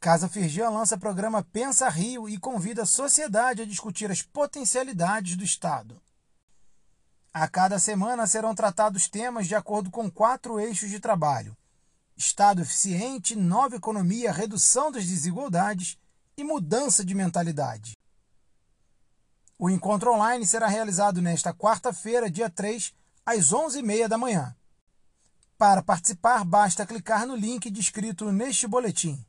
Casa Firjan lança programa Pensa Rio e convida a sociedade a discutir as potencialidades do Estado. A cada semana serão tratados temas de acordo com quatro eixos de trabalho: Estado eficiente, nova economia, redução das desigualdades e mudança de mentalidade. O encontro online será realizado nesta quarta-feira, dia 3, às 11h30 da manhã. Para participar, basta clicar no link descrito neste boletim.